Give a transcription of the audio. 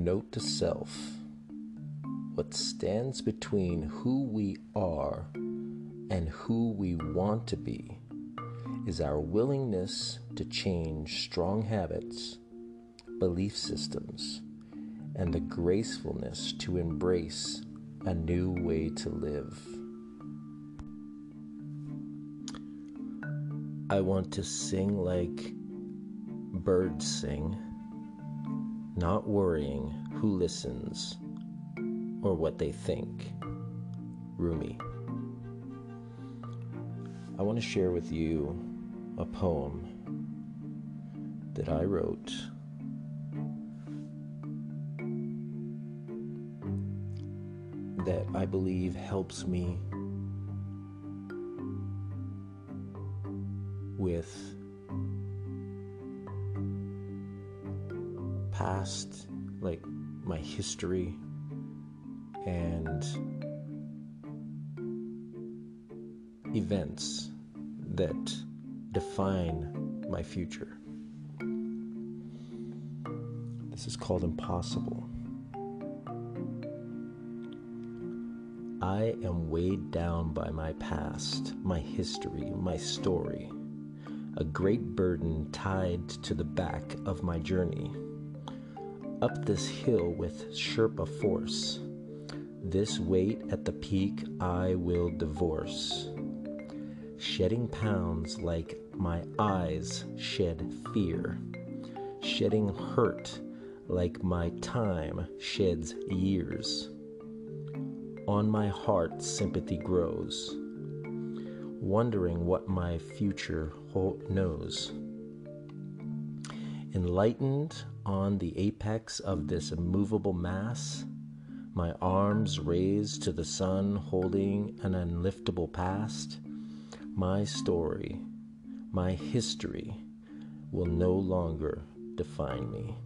Note to self what stands between who we are and who we want to be is our willingness to change strong habits, belief systems, and the gracefulness to embrace a new way to live. I want to sing like birds sing, not worrying who listens or what they think. Rumi. I want to share with you a poem that I wrote that I believe helps me with past, like my history and events that define my future. This is called impossible. I am weighed down by my past, my history, my story, a great burden tied to the back of my journey. Up this hill with Sherpa force, this weight at the peak I will divorce. Shedding pounds like my eyes shed fear, shedding hurt like my time sheds years on my heart, sympathy grows, wondering what my future knows. Enlightened on the apex of this immovable mass, my arms raised to the sun, holding an unliftable past, my story, my history will no longer define me.